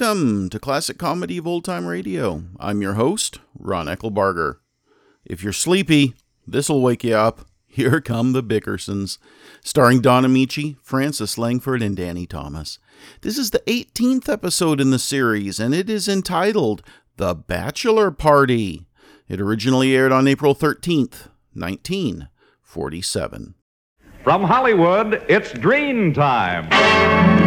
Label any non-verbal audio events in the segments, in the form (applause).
Welcome to Classic Comedy of Old Time Radio. I'm your host, Ron Eckelbarger. If you're sleepy, this'll wake you up. (laughs) Here come the Bickersons, starring Don Ameche, Frances Langford, and Danny Thomas. This is the 18th episode in the series, and it is entitled The Bachelor Party. It originally aired on April 13th, 1947. From Hollywood, it's Drene Time.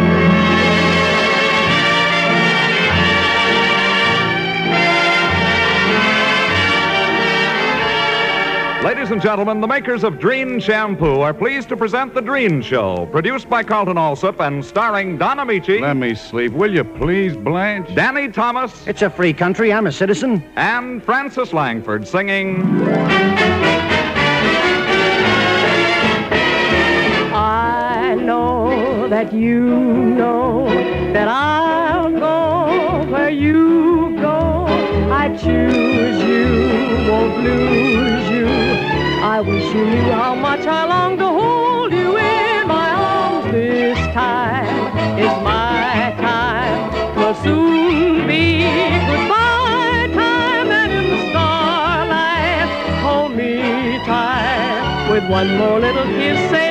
Ladies and gentlemen, the makers of Drene Shampoo are pleased to present The Drene Show, produced by Carlton Alsop and starring Don Ameche, Let me sleep, will you please, Blanche? Danny Thomas, It's a free country. I'm a citizen. and Frances Langford singing. I know that you know that I'll you knew how much I long to hold you in my arms. This time is my time. Will soon be goodbye time, and in the starlight, hold me tight. With one more little kiss,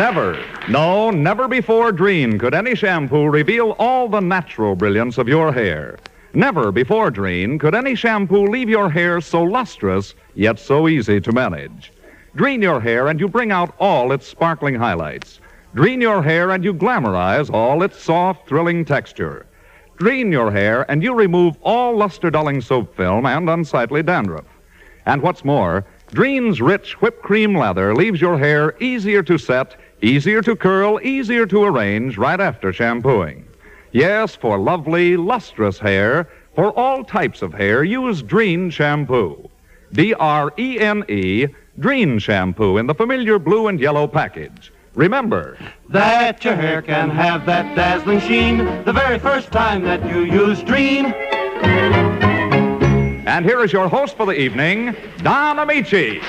Never, no, never before Drene could any shampoo reveal all the natural brilliance of your hair. Never before Drene could any shampoo leave your hair so lustrous, yet so easy to manage. Drene your hair and you bring out all its sparkling highlights. Drene your hair and you glamorize all its soft, thrilling texture. Drene your hair and you remove all luster dulling soap film and unsightly dandruff. And what's more, Drene's rich whipped cream lather leaves your hair easier to set, easier to curl, easier to arrange right after shampooing. Yes, for lovely, lustrous hair, for all types of hair, use Drene shampoo. D R E N E, Drene shampoo in the familiar blue and yellow package. Remember, That your hair can have that dazzling sheen the very first time that you use Drene. and here is your host for the evening, Don Ameche.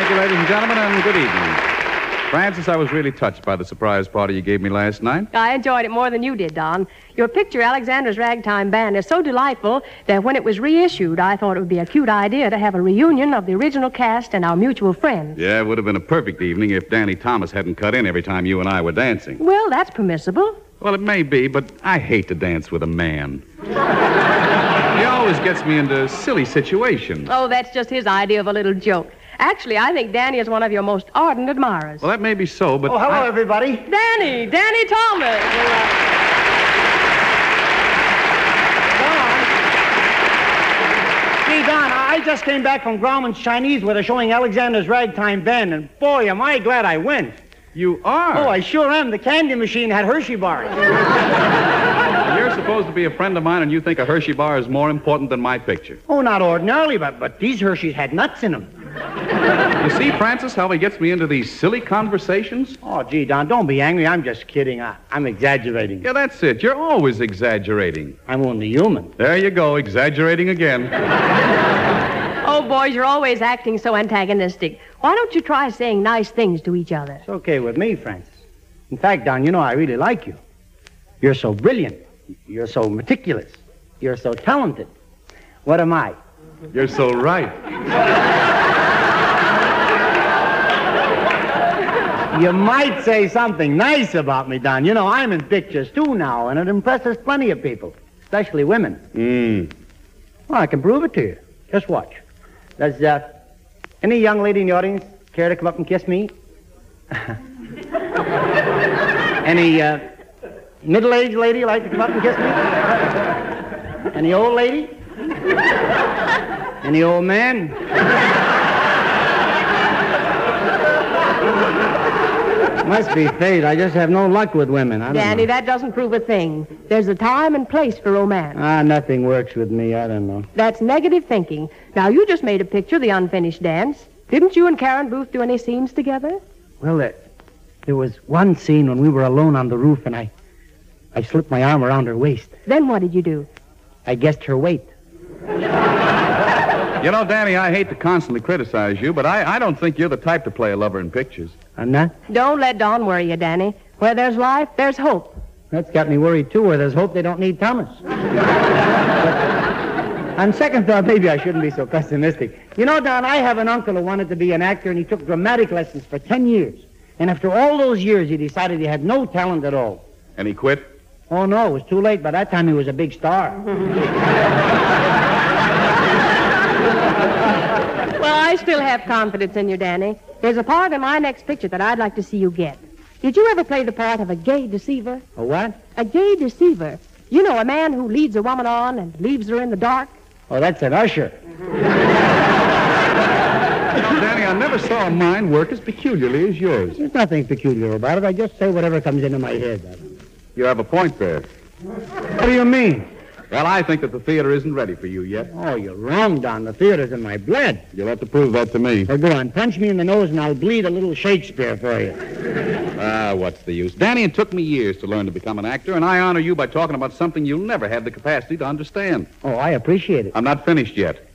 Thank you, ladies and gentlemen, and good evening. Frances, I was really touched by the surprise party you gave me last night. I enjoyed it more than you did, Don. Your picture, Alexander's Ragtime Band, is so delightful that when it was reissued, I thought it would be a cute idea to have a reunion of the original cast and our mutual friends. Yeah, it would have been a perfect evening if Danny Thomas hadn't cut in every time you and I were dancing. Well, that's permissible. Well, it may be, but I hate to dance with a man. (laughs) he always gets me into silly situations. Oh, that's just his idea of a little joke. Actually, I think Danny is one of your most ardent admirers. Well, that may be so, but. Oh, hello, I- everybody. Danny, Danny Thomas. Don, I I just came back from Grauman's Chinese where they're showing Alexander's Ragtime Band, and boy, am I glad I went. You are? Oh, I sure am. The candy machine had Hershey bars. (laughs) You're supposed to be a friend of mine, and you think a Hershey bar is more important than my picture. Oh, not ordinarily, but, but these Hershey's had nuts in them. You see, Frances, how he gets me into these silly conversations? Oh, gee, Don, don't be angry. I'm just kidding. I, I'm exaggerating. Yeah, that's it. You're always exaggerating. I'm only human. There you go, exaggerating again. (laughs) Oh, boys, you're always acting so antagonistic. Why don't you try saying nice things to each other? It's okay with me, Frances. In fact, Don, you know I really like you. You're so brilliant. You're so meticulous. You're so talented. What am I? You're so right. (laughs) You might say something nice about me, Don. You know, I'm in pictures too now, and it impresses plenty of people, especially women. Mm. Well, I can prove it to you. Just watch. Does uh, any young lady in the audience care to come up and kiss me? (laughs) any uh, middle-aged lady like to come up and kiss me? Any old lady? Any old man? Must be fate. I just have no luck with women. I don't Danny, know. that doesn't prove a thing. There's a time and place for romance. Ah, nothing works with me. I don't know. That's negative thinking. Now, you just made a picture, The Unfinished Dance. Didn't you and Karin Booth do any scenes together? Well, there, there was one scene when we were alone on the roof, and I, I slipped my arm around her waist. Then what did you do? I guessed her weight. You know, Danny, I hate to constantly criticize you, but I, I don't think you're the type to play a lover in pictures. I'm not. Don't let Don worry you, Danny. Where there's life, there's hope. That's got me worried too. Where there's hope, they don't need Thomas. (laughs) But on second thought, maybe I shouldn't be so pessimistic. You know, Don, I have an uncle who wanted to be an actor, and he took dramatic lessons for ten years. And after all those years, he decided he had no talent at all. And he quit? Oh no, it was too late. By that time, he was a big star. (laughs) Well, I still have confidence in you, Danny. There's a part in my next picture that I'd like to see you get. Did you ever play the part of a gay deceiver? A what? A gay deceiver. You know, a man who leads a woman on and leaves her in the dark. Oh, that's an usher. You know, Danny, I never saw a mind work as peculiarly as yours. There's nothing peculiar about it. I just say whatever comes into my head. You have a point there. What do you mean? Well, I think that the theater isn't ready for you yet. Oh, you're wrong, Don. The theater's in my blood. You'll have to prove that to me. Well, go on. Punch me in the nose, and I'll bleed a little Shakespeare for you. Ah, what's the use? Danny, it took me years to learn to become an actor, and I honor you by talking about something you'll never have the capacity to understand. Oh, I appreciate it. I'm not finished yet.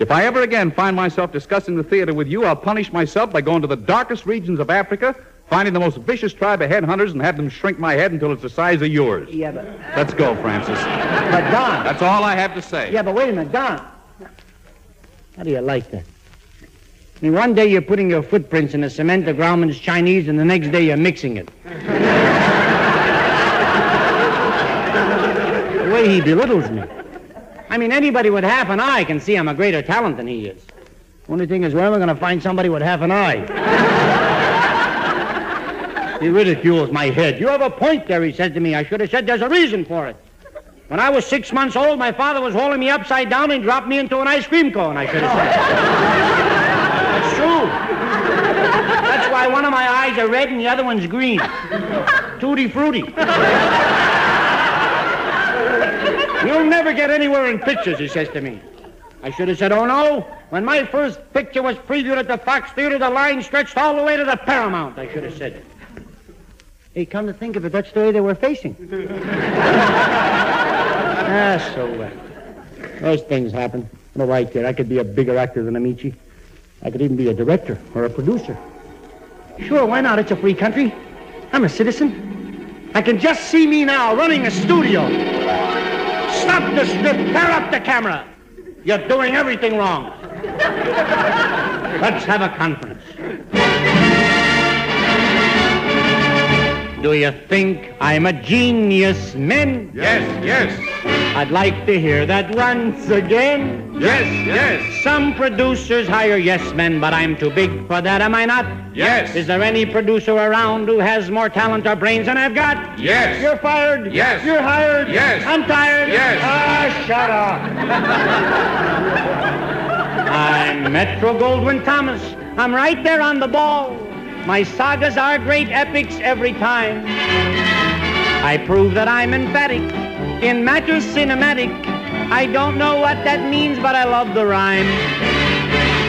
If I ever again find myself discussing the theater with you, I'll punish myself by going to the darkest regions of Africa, finding the most vicious tribe of headhunters, and have them shrink my head until it's the size of yours. Yeah, but, Let's go, Frances. but Don. That's all I have to say. Yeah, but wait a minute, Don. How do you like that? I mean, one day you're putting your footprints in the cement of Grauman's Chinese, and the next day you're mixing it. the way he belittles me. I mean, anybody with half an eye can see I'm a greater talent than he is. Only thing is, where am I going to find somebody with half an eye? He ridicules my head. You have a point there, he said to me. I should have said there's a reason for it. When I was six months old, my father was holding me upside down and dropped me into an ice cream cone, I should have said. That's true. That's why one of my eyes are red and the other one's green. Tutti frutti. You'll never get anywhere in pictures, he says to me. I should have said, oh no. When my first picture was previewed at the Fox Theater, the line stretched all the way to the Paramount, I should have said. Hey, come to think of it, that's the way they were facing. (laughs) ah, so what? Those things happen. What do I care? I could be a bigger actor than Ameche. I could even be a director or a producer. Sure, why not? It's a free country. I'm a citizen. I can just see me now running a studio. Stop the strip. Pair up the camera. You're doing everything wrong. (laughs) Let's have a conference. Do you think I'm a genius, men? Yes, yes. I'd like to hear that once again. Yes, yes. Some producers hire yes men, but I'm too big for that, am I not? Yes. Is there any producer around who has more talent or brains than I've got? Yes. You're fired. Yes. You're hired. Yes. I'm tired. Yes. Ah, shut up. (laughs) I'm Metro Goldwyn Thomas. I'm right there on the ball. My sagas are great epics every time. I prove that I'm emphatic in matters cinematic. I don't know what that means, but I love the rhyme.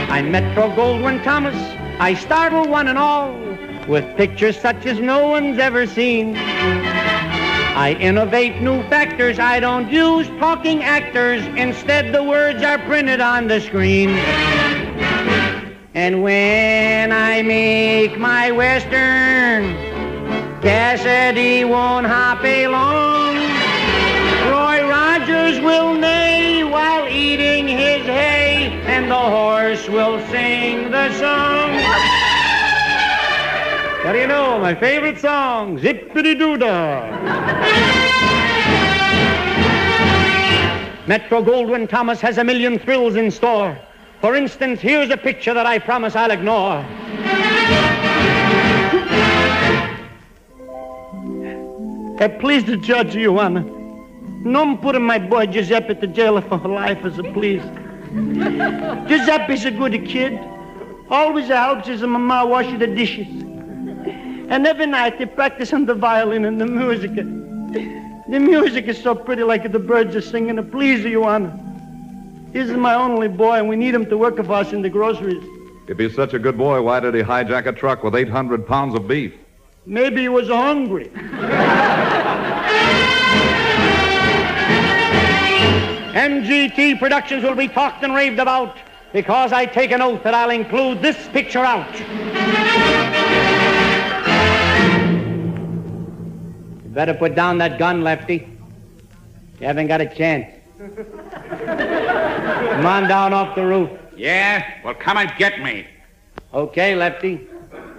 I'm Metro Goldwyn Thomas. I startle one and all with pictures such as no one's ever seen. I innovate new factors. I don't use talking actors. Instead, the words are printed on the screen. And when I make my western, Cassidy won't hop along. Roy Rogers will neigh while eating his hay, and the horse will sing the song. What do you know? My favorite song, Zippity Doodah. Metro Goldwyn Thomas has a million thrills in store. For instance, here's a picture that I promise I'll ignore. Uh, please the judge, Your Honor. No putting my boy Giuseppe to jail for life as a please. Giuseppe's a good kid. Always helps his mama wash the dishes. And every night they practice on the violin and the music. The music is so pretty like the birds are singing. Please, Your Honor. This is my only boy, and we need him to work for us in the groceries. If he's such a good boy, why did he hijack a truck with 800 pounds of beef? Maybe he was hungry. (laughs) MGT Productions will be talked and raved about because I take an oath that I'll include this picture out. You better put down that gun, Lefty. You haven't got a chance. (laughs) Come on down off the roof. Yeah? Well, come and get me. Okay, Lefty.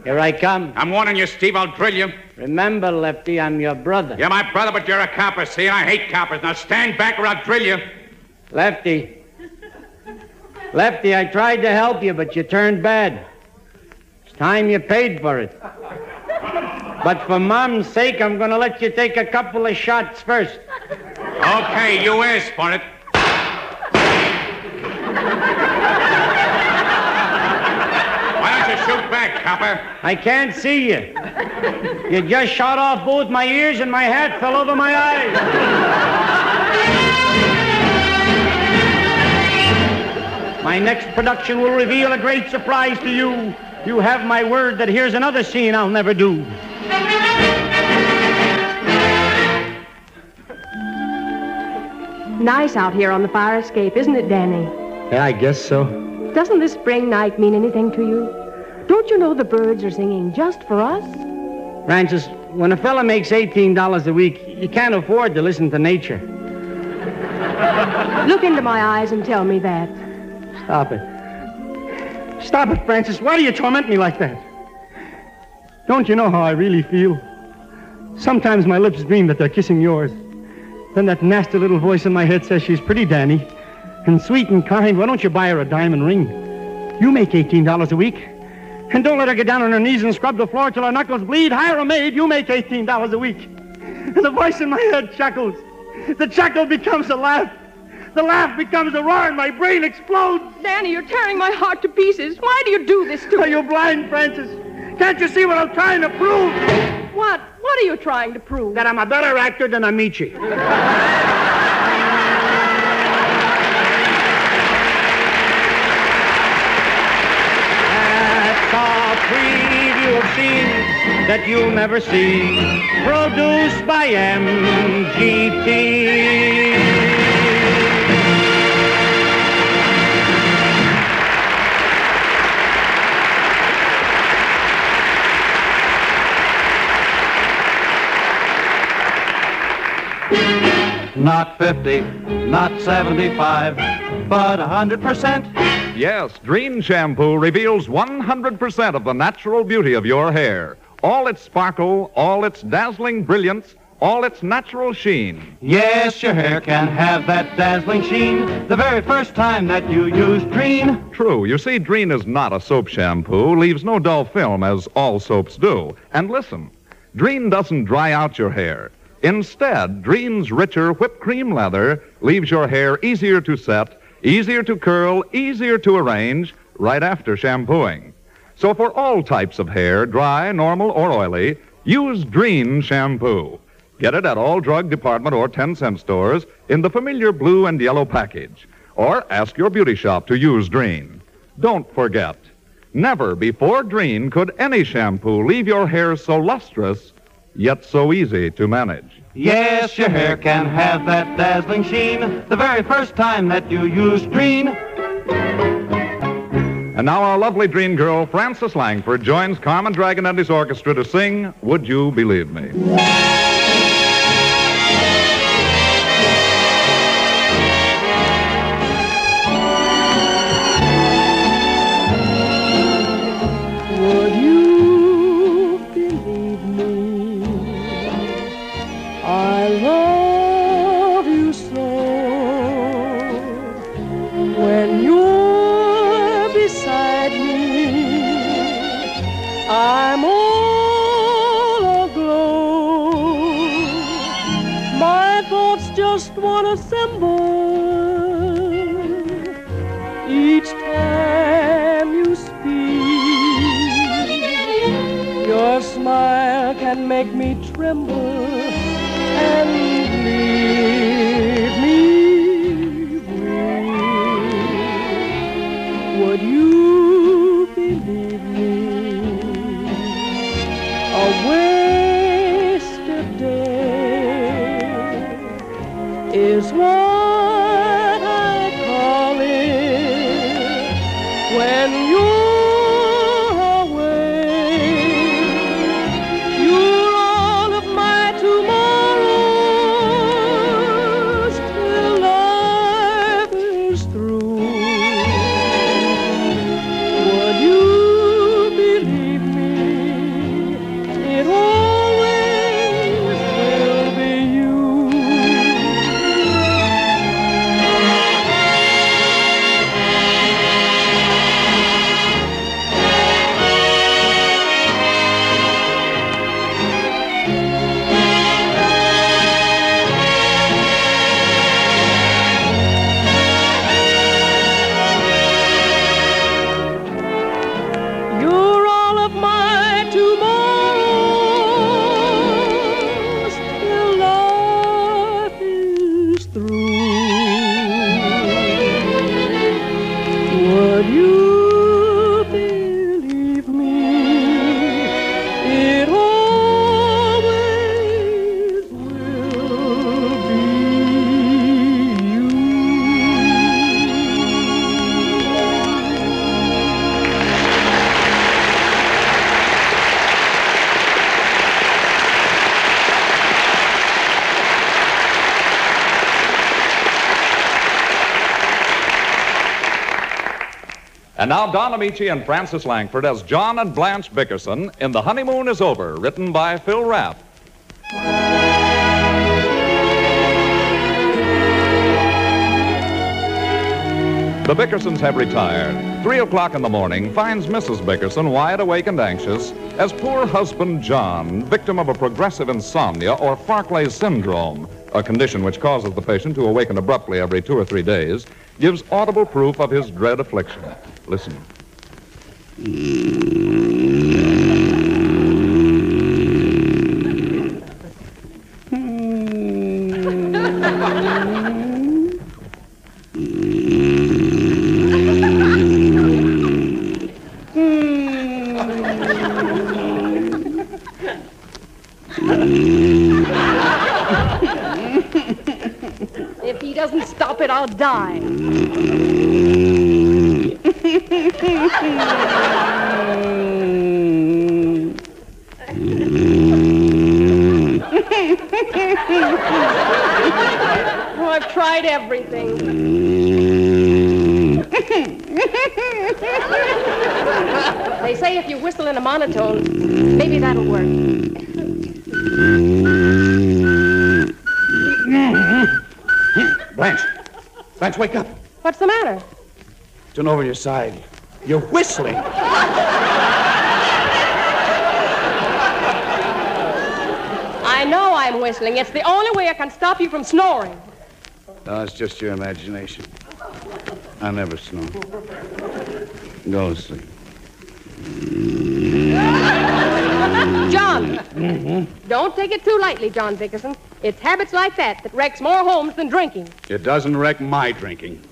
Here I come. I'm warning you, Steve, I'll drill you. Remember, Lefty, I'm your brother. You're my brother, but you're a copper. See, I hate coppers. Now stand back or I'll drill you. Lefty. Lefty, I tried to help you, but you turned bad. It's time you paid for it. But for Mom's sake, I'm going to let you take a couple of shots first. Okay, you asked for it. Why don't you shoot back, copper? I can't see you. You just shot off both my ears and my hat fell over my eyes. My next production will reveal a great surprise to you. You have my word that here's another scene I'll never do. Nice out here on the fire escape, isn't it, Danny? Yeah, I guess so. Doesn't this spring night mean anything to you? Don't you know the birds are singing just for us? Frances, when a fella makes $18 a week, you can't afford to listen to nature. (laughs) Look into my eyes and tell me that. Stop it. Stop it, Frances. Why do you torment me like that? Don't you know how I really feel? Sometimes my lips dream that they're kissing yours. Then that nasty little voice in my head says she's pretty, Danny. And sweet and kind. Why don't you buy her a diamond ring? You make $18 a week. And don't let her get down on her knees and scrub the floor till her knuckles bleed. Hire a maid. You make $18 a week. And the voice in my head chuckles. The chuckle becomes a laugh. The laugh becomes a roar and my brain explodes. Danny, you're tearing my heart to pieces. Why do you do this to me? Are you blind, Frances? Can't you see what I'm trying to prove? What? What are you trying to prove? That I'm a better actor than Ameche. That's a preview of scenes that you'll never see. Produced by MGT. Not 50, not 75, but 100%. Yes, Drene Shampoo reveals 100% of the natural beauty of your hair. All its sparkle, all its dazzling brilliance, all its natural sheen. Yes, your hair can have that dazzling sheen the very first time that you use Drene. True. You see, Drene is not a soap shampoo, leaves no dull film as all soaps do. And listen, Drene doesn't dry out your hair. Instead, Drene's richer whipped cream leather leaves your hair easier to set, Easier to curl, easier to arrange right after shampooing. So for all types of hair, dry, normal, or oily, use Drene shampoo. Get it at all drug department or 10 cent stores in the familiar blue and yellow package. Or ask your beauty shop to use Drene. Don't forget, never before Drene could any shampoo leave your hair so lustrous, yet so easy to manage. Yes, your hair can have that dazzling sheen the very first time that you use Drene. And now our lovely dream girl, Frances Langford, joins Carmen Dragon and his orchestra to sing Would You Believe Me? Just to assemble each time you speak. Your smile can make me tremble And now Don Ameche and Frances Langford as John and Blanche Bickerson in The Honeymoon is Over, written by Phil Rapp. The Bickersons have retired. Three o'clock in the morning finds Mrs. Bickerson wide awake and anxious as poor husband John, victim of a progressive insomnia or Farclay syndrome, a condition which causes the patient to awaken abruptly every two or three days, gives audible proof of his dread affliction. Listen. Hmm. It, I'll die. Oh, I've tried everything. they say if you whistle in a monotone, maybe that'll work. Blanche, wake up. What's the matter? Turn over your side. You're whistling. I know I'm whistling. It's the only way I can stop you from snoring. No, it's just your imagination. I never snore. Go to sleep. John, Mm-hmm. don't take it too lightly, John Bickerson. It's habits like that that wrecks more homes than drinking. It doesn't wreck my drinking.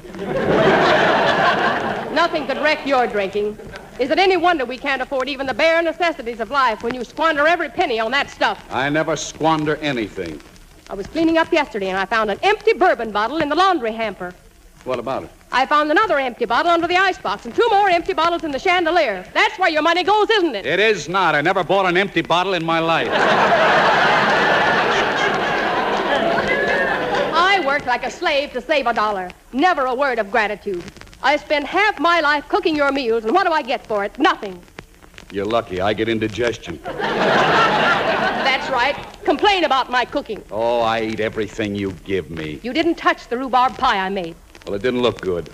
Nothing could wreck your drinking. Is it any wonder we can't afford even the bare necessities of life when you squander every penny on that stuff? I never squander anything. I was cleaning up yesterday and I found an empty bourbon bottle in the laundry hamper. What about it? I found another empty bottle under the icebox and two more empty bottles in the chandelier. That's where your money goes, isn't it? It is not. I never bought an empty bottle in my life. (laughs) I worked like a slave to save a dollar. Never a word of gratitude. I spend half my life cooking your meals, and what do I get for it? Nothing. You're lucky. I get indigestion. (laughs) That's right. Complain about my cooking. Oh, I eat everything you give me. You didn't touch the rhubarb pie I made. Well, it didn't look good.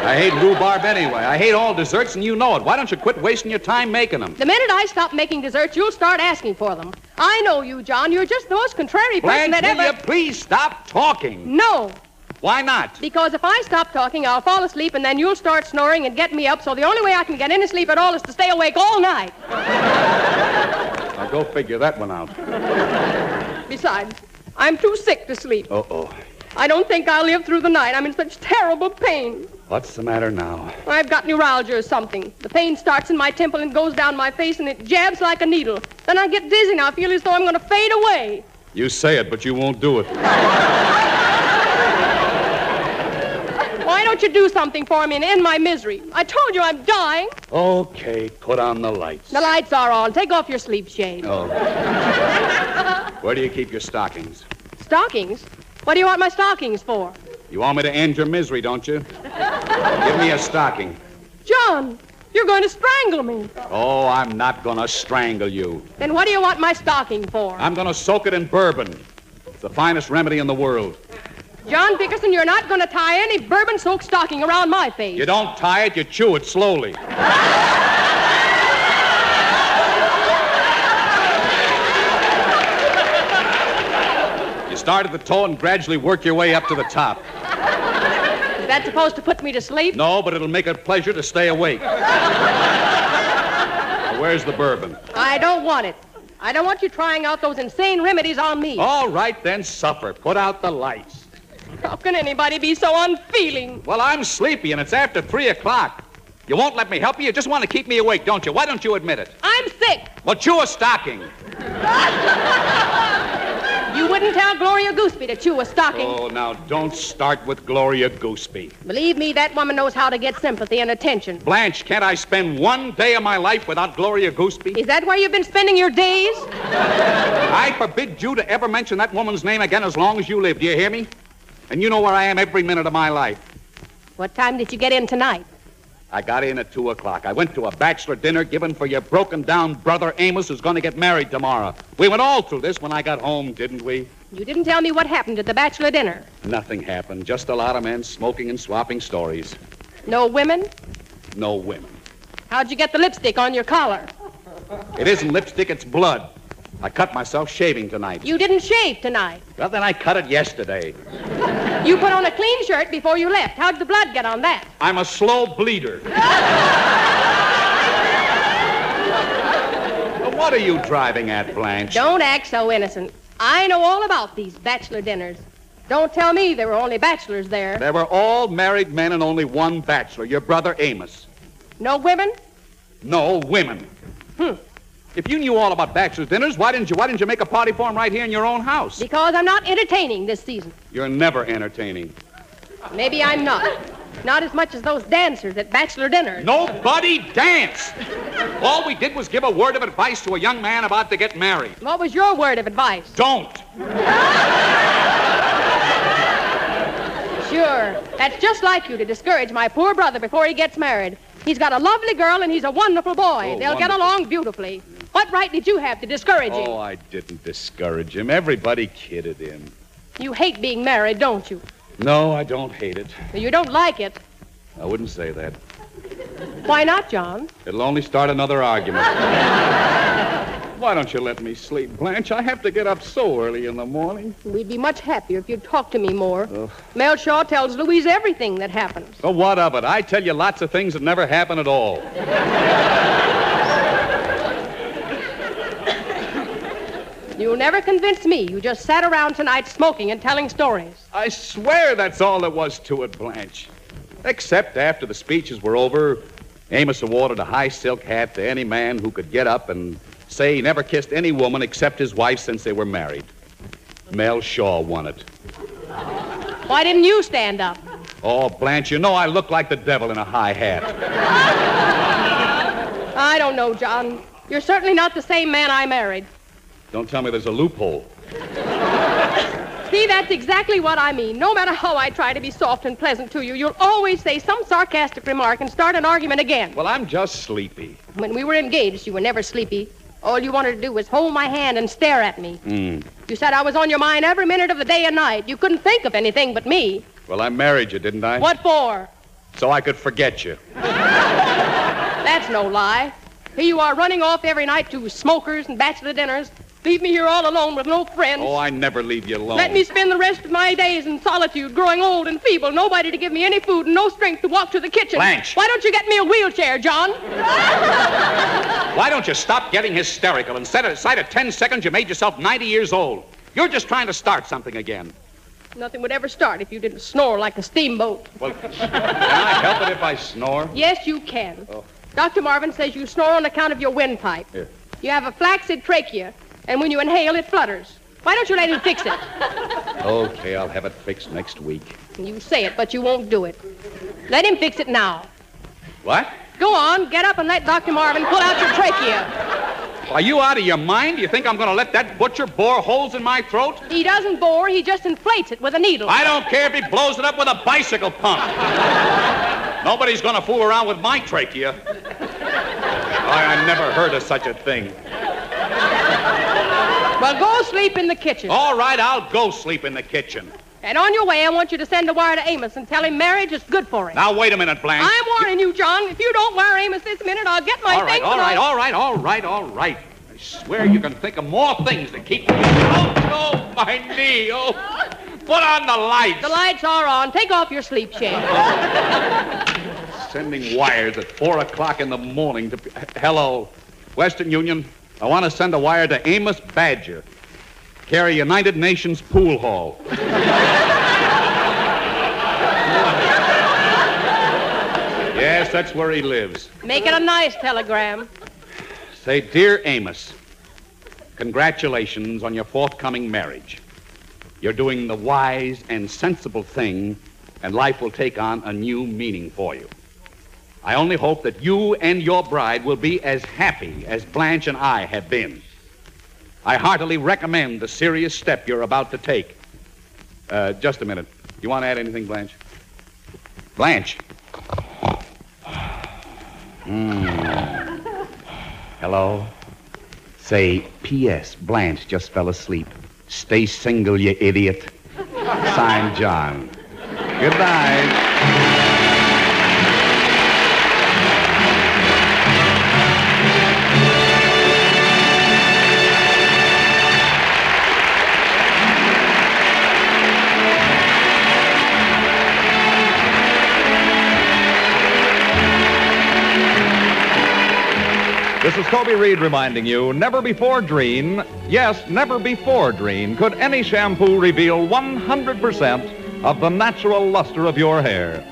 I hate rhubarb anyway. I hate all desserts, and you know it. Why don't you quit wasting your time making them? The minute I stop making desserts, you'll start asking for them. I know you, John. You're just the most contrary person Blanche, that will ever. you please stop talking? No, Why not? because if I stop talking, I'll fall asleep, and then you'll start snoring and get me up. So the only way I can get any sleep at all is to stay awake all night. Now go figure that one out. Besides, I'm too sick to sleep. Uh-oh. I don't think I'll live through the night. I'm in such terrible pain. What's the matter now? I've got neuralgia or something. The pain starts in my temple and goes down my face, and it jabs like a needle. Then I get dizzy, and I feel as though I'm going to fade away. You say it, but you won't do it. (laughs) Why don't you do something for me and end my misery? I told you I'm dying. Okay, put on the lights. The lights are on. Take off your sleep shade. Oh. Where do you keep your stockings? Stockings? What do you want my stockings for? You want me to end your misery, don't you? Give me a stocking. John, you're going to strangle me. Oh, I'm not gonna strangle you. Then what do you want my stocking for? I'm gonna soak it in bourbon. It's the finest remedy in the world. John Bickerson, you're not going to tie any bourbon-soaked stocking around my face. You don't tie it, you chew it slowly. You start at the toe and gradually work your way up to the top. Is that supposed to put me to sleep? No, but it'll make it a pleasure to stay awake. (laughs) Now, where's the bourbon? I don't want it. I don't want you trying out those insane remedies on me. All right, then suffer. Put out the lights. How can anybody be so unfeeling? Well, I'm sleepy and it's after three o'clock. You won't let me help you? You just want to keep me awake, don't you? Why don't you admit it? I'm sick. Well, chew a stocking. (laughs) You wouldn't tell Gloria Gooseby to chew a stocking. Oh, now don't start with Gloria Gooseby. Believe me, that woman knows how to get sympathy and attention. Blanche, can't I spend one day of my life without Gloria Gooseby? Is that where you've been spending your days? I forbid you to ever mention that woman's name again as long as you live. Do you hear me? And you know where I am every minute of my life. What time did you get in tonight? I got in at 2 o'clock. I went to a bachelor dinner given for your broken down brother Amos, who's going to get married tomorrow. We went all through this when I got home, didn't we? You didn't tell me what happened at the bachelor dinner. Nothing happened. Just a lot of men smoking and swapping stories. No women? No women. How'd you get the lipstick on your collar? It isn't lipstick, it's blood. I cut myself shaving tonight. You didn't shave tonight. Well, then I cut it yesterday. (laughs) You put on a clean shirt before you left. How'd the blood get on that? I'm a slow bleeder. (laughs) Well, what are you driving at, Blanche? Don't act so innocent. I know all about these bachelor dinners. Don't tell me there were only bachelors there. There were all married men and only one bachelor, your brother Amos. No women? No women. Hmm. If you knew all about bachelor dinners, why didn't you why didn't you make a party for him right here in your own house? Because I'm not entertaining this season. You're never entertaining. Maybe I'm not. Not as much as those dancers at bachelor dinners. Nobody danced. All we did was give a word of advice to a young man about to get married. What was your word of advice? Don't. Sure. That's just like you to discourage my poor brother before he gets married. He's got a lovely girl and he's a wonderful boy. Oh, They'll get along beautifully. What right did you have to discourage him? Oh, I didn't discourage him. Everybody kidded him. You hate being married, don't you? No, I don't hate it. You don't like it. I wouldn't say that. Why not, John? It'll only start another argument. (laughs) Why don't you let me sleep, Blanche? I have to get up so early in the morning. We'd be much happier if you'd talk to me more. Mel Shaw tells Louise everything that happens. So what of it? I tell you lots of things that never happen at all. (laughs) You'll never convince me. You just sat around tonight smoking and telling stories. I swear that's all there was to it, Blanche. Except after the speeches were over, Amos awarded a high silk hat to any man who could get up and say he never kissed any woman except his wife since they were married. Mel Shaw won it. Why didn't you stand up? Oh, Blanche, you know I look like the devil in a high hat. (laughs) I don't know, John. You're certainly not the same man I married. Don't tell me there's a loophole. See, that's exactly what I mean. No matter how I try to be soft and pleasant to you, you'll always say some sarcastic remark and start an argument again. Well, I'm just sleepy. When we were engaged, you were never sleepy. All you wanted to do was hold my hand and stare at me. Hmm. You said I was on your mind every minute of the day and night. You couldn't think of anything but me. Well, I married you, didn't I? What for? So I could forget you. (laughs) That's no lie. Here you are running off every night to smokers and bachelor dinners. Leave me here all alone with no friends. Oh, I never leave you alone. Let me spend the rest of my days in solitude, growing old and feeble, nobody to give me any food and no strength to walk to the kitchen. Blanche. Why don't you get me a wheelchair, John? (laughs) Why don't you stop getting hysterical? Instead of inside of 10 seconds, you made yourself 90 years old. You're just trying to start something again. Nothing would ever start if you didn't snore like a steamboat. Well, can I help it if I snore? Yes, you can. Oh. Dr. Marvin says you snore on account of your windpipe. Here. You have a flaccid trachea, and when you inhale, it flutters. Why don't you let him fix it? (laughs) Okay, I'll have it fixed next week. You say it, but you won't do it. Let him fix it now. What? Go on, get up and let Dr. Marvin pull out your trachea. Are you out of your mind? You think I'm going to let that butcher bore holes in my throat? He doesn't bore, he just inflates it with a needle. I don't care if he blows it up with a bicycle pump. (laughs) Nobody's going to fool around with my trachea. I, I never heard of such a thing. Well, go sleep in the kitchen. All right, I'll go sleep in the kitchen. And on your way, I want you to send a wire to Amos and tell him marriage is good for him. Now, wait a minute, Blanche. I'm warning you, John. If you don't wire Amos this minute, I'll get my All right, things all right, I'll- all right, all right, all right. I swear you can think of more things to keep me. Oh, oh, my knee. Oh, put on the lights. The lights are on. Take off your sleep shade. (laughs) Sending wires at 4 o'clock in the morning to. Hello, Western Union. I want to send a wire to Amos Badger. Carry United Nations Pool Hall. yes, that's where he lives. Make it a nice telegram. Say, Dear Amos, congratulations on your forthcoming marriage. You're doing the wise and sensible thing, and life will take on a new meaning for you. I only hope that you and your bride will be as happy as Blanche and I have been. I heartily recommend the serious step you're about to take. Uh, just a minute. You want to add anything, Blanche? Blanche. Mm. Hello? Say, P.S. Blanche just fell asleep. Stay single, you idiot. Signed, John. Good This is Toby Reed reminding you never before Drene, yes, never before Drene, could any shampoo reveal 100% of the natural luster of your hair.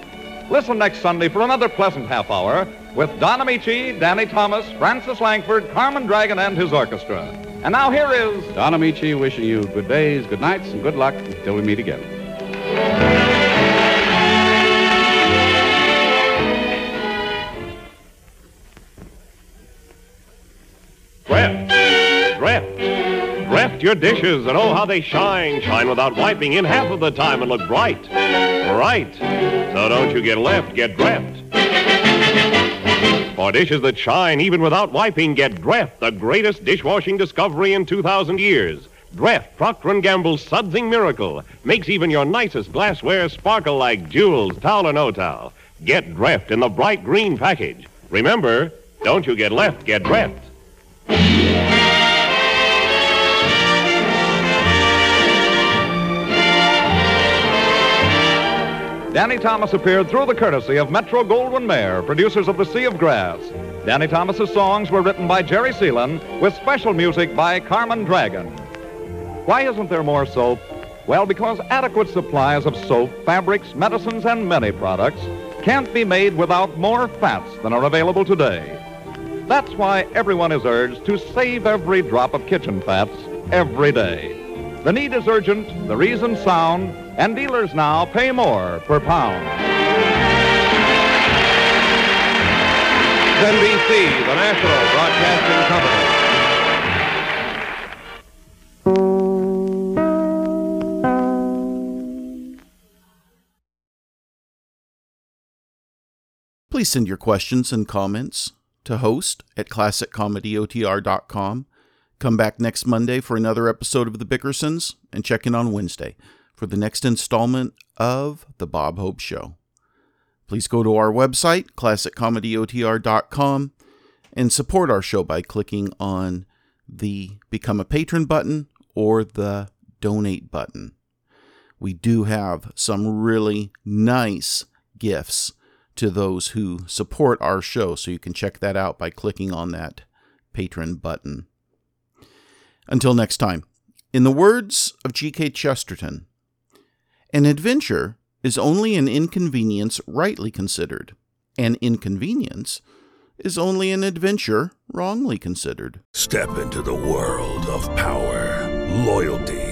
Listen next Sunday for another pleasant half hour with Don Ameche, Danny Thomas, Frances Langford, Carmen Dragon, and his orchestra. And now here is Don Ameche wishing you good days, good nights, and good luck until we meet again. Your dishes and oh how they shine. Shine without wiping in half of the time and look bright. Right. So don't you get left, get Dreft. For dishes that shine even without wiping, get Dreft, the greatest dishwashing discovery in 2,000 years. Dreft, Procter & Gamble's sudsing miracle, makes even your nicest glassware sparkle like jewels, towel or no towel. Get Dreft in the bright green package. Remember, don't you get left, get Dreft. Danny Thomas appeared through the courtesy of Metro Goldwyn Mayer, producers of The Sea of Grass. Danny Thomas's songs were written by Jerry Seelen with special music by Carmen Dragon. Why isn't there more soap? Well, because adequate supplies of soap, fabrics, medicines, and many products can't be made without more fats than are available today. That's why everyone is urged to save every drop of kitchen fats every day. The need is urgent, the reason sound, and dealers now pay more per pound. NBC, the National Broadcasting Company. Please send your questions and comments to host at classiccomedyotr.com. Come back next Monday for another episode of The Bickersons and check in on Wednesday for the next installment of The Bob Hope Show. Please go to our website, classiccomedyotr.com, and support our show by clicking on the Become a Patron button or the Donate button. We do have some really nice gifts to those who support our show, so you can check that out by clicking on that Patron button. Until next time, in the words of G.K. Chesterton, an adventure is only an inconvenience rightly considered. An inconvenience is only an adventure wrongly considered. Step into the world of power, loyalty,